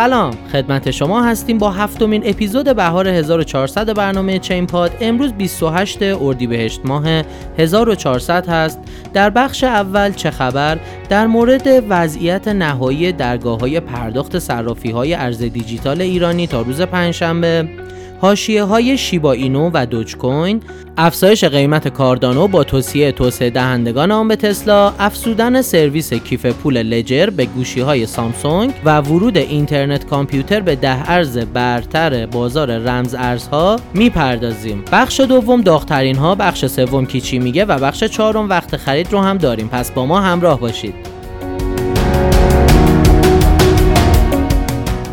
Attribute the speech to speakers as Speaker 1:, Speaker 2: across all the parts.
Speaker 1: سلام. خدمت شما هستیم با هفتمین اپیزود بهار 1400 برنامه چین پاد. امروز 28 اردیبهشت ماه 1400 هست. در بخش اول چه خبر؟ در مورد وضعیت نهایی درگاه های پرداخت صرافی های ارز دیجیتال ایرانی تا روز پنجشنبه. هاشیه های شیبا اینو و دوج کوین افزایش قیمت کاردانو با توصیه توسعه دهندگان آن به تسلا افزودن سرویس کیف پول لجر به گوشی های سامسونگ و ورود اینترنت کامپیوتر به ده ارز برتر بازار رمز ارزها می‌پردازیم. بخش دوم داغترین ها بخش سوم کیچی میگه و بخش چهارم وقت خرید رو هم داریم. پس با ما همراه باشید.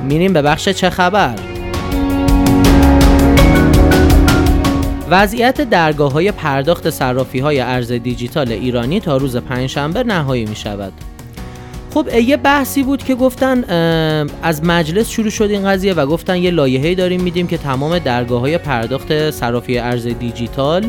Speaker 1: میریم به بخش چه خبر؟ وضعیت درگاه های پرداخت صرافی های ارز دیجیتال ایرانی تا روز پنجشنبه نهایی می شود خب یه بحثی بود که گفتن از مجلس شروع شد این قضیه و گفتن یه لایحه‌ای داریم میدیم که تمام درگاه های پرداخت صرافی ارز دیجیتال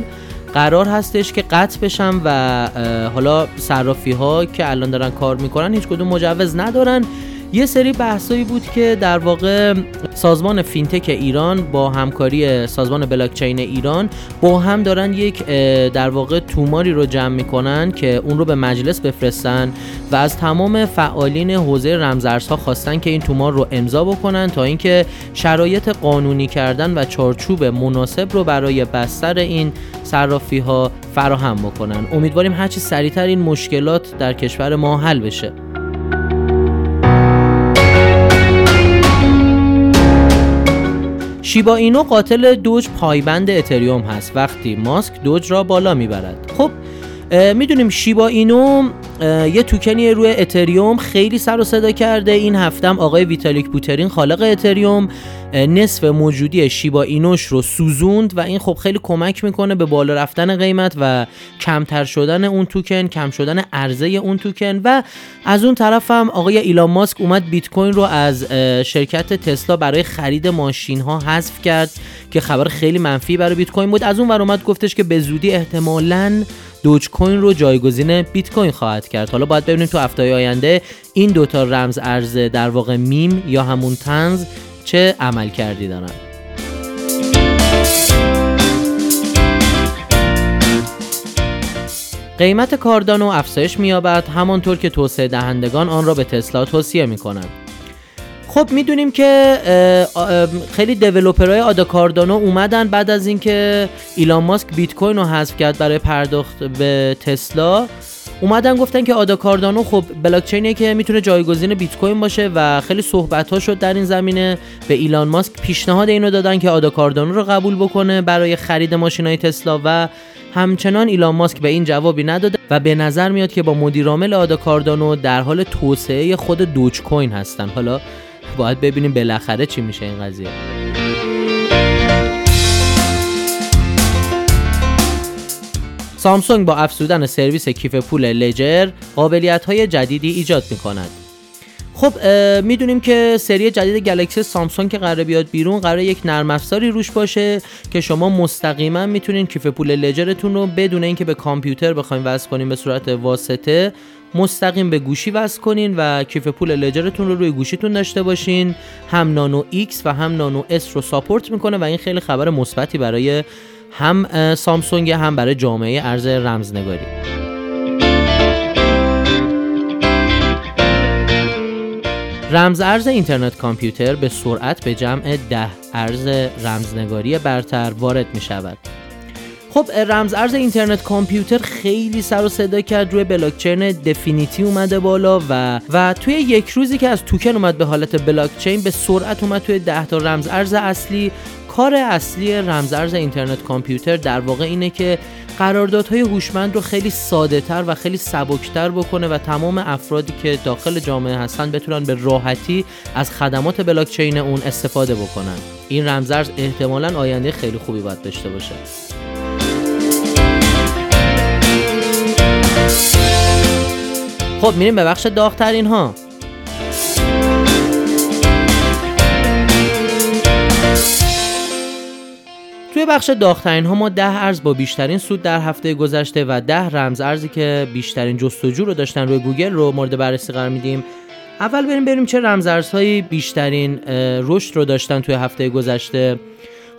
Speaker 1: قرار هستش که قطع بشن و حالا صرافی ها که الان دارن کار می‌کنن هیچ کدوم مجوز ندارن. یه سری بحثایی بود که در واقع سازمان فینتک ایران با همکاری سازمان بلاکچین ایران با هم دارن یک در واقع توماری رو جمع می‌کنن که اون رو به مجلس بفرستن و از تمام فعالین حوزه رمزارزها خواستن که این تومار رو امضا بکنن تا اینکه شرایط قانونی کردن و چارچوب مناسب رو برای بستر این صرافی ها فراهم بکنن. امیدواریم هرچی سریعتر این مشکلات در کشور ما حل بشه. شیبا اینو قاتل دوج پایبند اتریوم هست. وقتی ماسک دوج را بالا می‌برد. خب می‌دونیم شیبا اینو یه توکنی روی اتریوم خیلی سر و صدا کرده. این هفتم آقای ویتالیک بوترین خالق اتریوم. نصف موجودی شیبا اینوش رو سوزوند و این خب خیلی کمک می‌کنه به بالا رفتن قیمت و کمتر شدن اون توکن کم شدن عرضه اون توکن و از اون طرف هم آقای ایلان ماسک اومد بیت کوین رو از شرکت تسلا برای خرید ماشین ها حذف کرد که خبر خیلی منفی برای بیت کوین بود. از اون ور اومد گفتش که به زودی احتمالاً دوج کوین رو جایگزین بیت کوین خواهد کرد. حالا باید ببینیم تو هفته آینده این دوتا رمز ارز در واقع میم یا همون تنز چه عمل کردی دارن قیمت کاردانو افزایش مییابد همانطور که توسعه دهندگان آن را به تسلا توصیه می کنند. خب می‌دونیم که خیلی دیولوپرهای آدا کاردانو اومدن بعد از اینکه ایلان ماسک بیت کوین رو حذف کرد برای پرداخت به تسلا اومدن گفتن که آدا کاردانو خب بلاکچینیه که می‌تونه جایگزین بیت کوین باشه و خیلی صحبت ها شد در این زمینه. به ایلان ماسک پیشنهاد اینو دادن که آدا کاردانو رو قبول بکنه برای خرید ماشین های تسلا و همچنان ایلان ماسک به این جوابی نداده و به نظر میاد که با مدیرعامل آدا کاردانو در حال توسعه خود دوج کوین هستن. حالا باید ببینیم بالاخره چی میشه این قضیه. سامسونگ با افزودن سرویس کیف پول لجر قابلیت های جدیدی ایجاد می کند. خب می‌دونیم که سری جدید گلکسی سامسونگ که قرار بیاد بیرون قرار یک نرم افزاری روش باشه که شما مستقیما می‌تونین کیف پول لجرتون رو بدون اینکه به کامپیوتر بخوایم وصل کنیم به صورت واسطه مستقیم به گوشی وصل کنین و کیف پول Ledger تون رو روی گوشیتون داشته باشین هم Nano X و هم Nano S رو support می‌کنه و این خیلی خبر مثبتی برای هم Samsung هم برای جامعه ارز رمزنگاری. رمز ارز Internet Computer به سرعت به جمع ده ارز رمزنگاری برتر وارد می شود خب رمز ارز اینترنت کامپیوتر خیلی سر و صدا کرد روی بلاکچین دفینیتی اومده بالا و و توی یک روزی که از توکن اومد به حالت بلاکچین به سرعت اومد توی 10 تا رمز ارز اصلی. کار اصلی رمز ارز اینترنت کامپیوتر در واقع اینه که قراردادهای هوشمند رو خیلی ساده تر و خیلی سبکتر بکنه و تمام افرادی که داخل جامعه هستن بتونن به راحتی از خدمات بلاکچین اون استفاده بکنن. این رمزارز احتمالا آینده خیلی خوبی باید داشته باشه. خب میریم به بخش داغترین ها. توی بخش داغترین ها ما ده ارز با بیشترین سود در هفته گذشته و ده رمز ارزی که بیشترین جستجو رو داشتن روی گوگل رو مورد بررسی قرار میدیم. اول بریم بریم چه رمز ارزهایی بیشترین رشد رو داشتن توی هفته گذشته.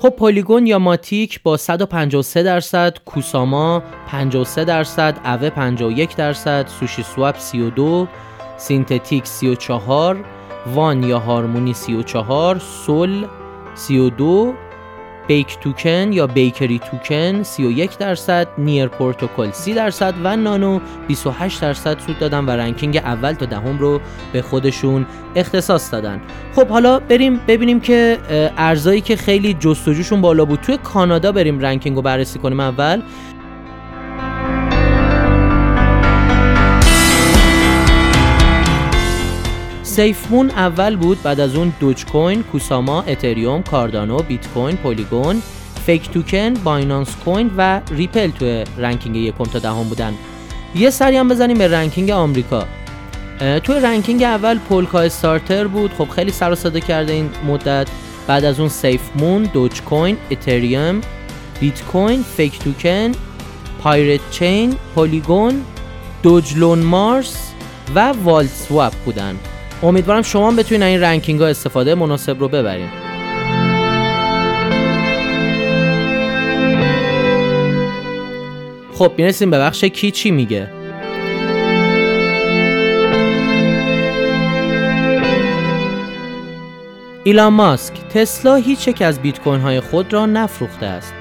Speaker 1: خب Polygon یا Matic با 153 درصد Kusama 53 درصد اوه 51 درصد SushiSwap 32 Synthetix 34 One یا Harmony 34 Sol 32 Bake Token یا Bakery Token 31 درصد Near Protocol 30 درصد و Nano 28 درصد سود دادن و ranking اول تا دهم رو به خودشون اختصاص دادن. خب حالا بریم ببینیم که ارزایی که خیلی جستجوشون بالا بود. توی کانادا بریم ranking رو بررسی کنیم اول. SafeMoon اول بود بعد از اون Dogecoin، Kusama، Ethereum، Cardano، Bitcoin، Polygon، Feg Token، Binance Coin و Ripple توی ranking یکم تا دهم بودن. یه سری هم بزنیم به ranking آمریکا. توی ranking اول Polkastarter بود خب خیلی سر و کرده این مدت بعد از اون SafeMoon Dogecoin Ethereum Bitcoin Feg Token Pirate Chain Polygon Dogelon Mars و WaultSwap بودن امیدوارم شما بتونید این ranking ها استفاده مناسب رو ببرین. خب می‌رسیم به بخش کی چی میگه. ایلان ماسک تسلا هیچ یک از بیت کوین های خود را نفروخته است.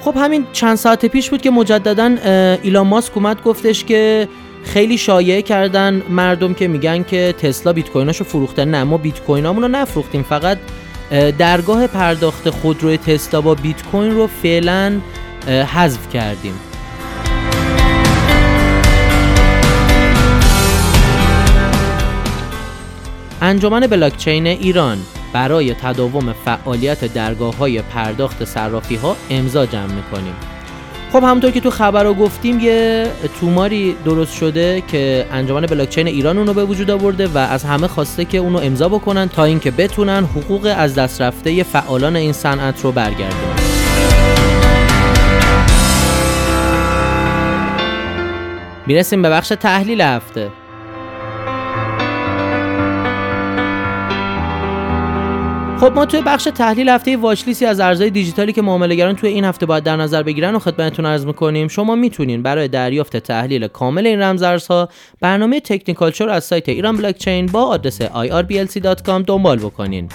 Speaker 1: خب همین چند ساعت پیش بود که مجددا ایلان ماسک اومد گفتش که خیلی شایعه کردن مردم که میگن که تسلا بیت کویناشو فروخته نه ما بیت کوینامون رو نفروختیم. فقط درگاه پرداخت خودروی تسلا با بیت کوین رو فعلا حذف کردیم. انجمن بلاکچین ایران برای تداوم فعالیت درگاه های پرداخت صرافی ها امضا جمع می‌کنیم. خب همونطور که تو خبر رو گفتیم یه توماری درست شده که انجمن بلاکچین ایران اونو به وجود آورده و از همه خواسته که اونو امضا بکنن تا اینکه بتونن حقوق از دست رفته فعالان این صنعت رو برگردونن. می‌رسیم به بخش تحلیل هفته. خب ما توی بخش تحلیل هفته واچ از ارزهای دیجیتالی که معاملهگران توی این هفته باید در نظر بگیرن و خدمتتون عرض می‌کنیم. شما می‌تونین برای دریافت تحلیل کامل این رمزارزها برنامه تکنیکال از سایت ایران بلاکچین با آدرس irblc.com دنبال بکنین.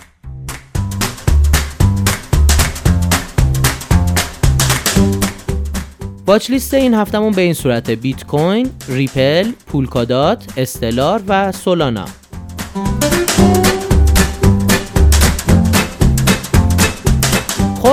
Speaker 1: watchlist این هفتهمون به این صورت Bitcoin، Ripple، Polkadot، Stellar و Solana.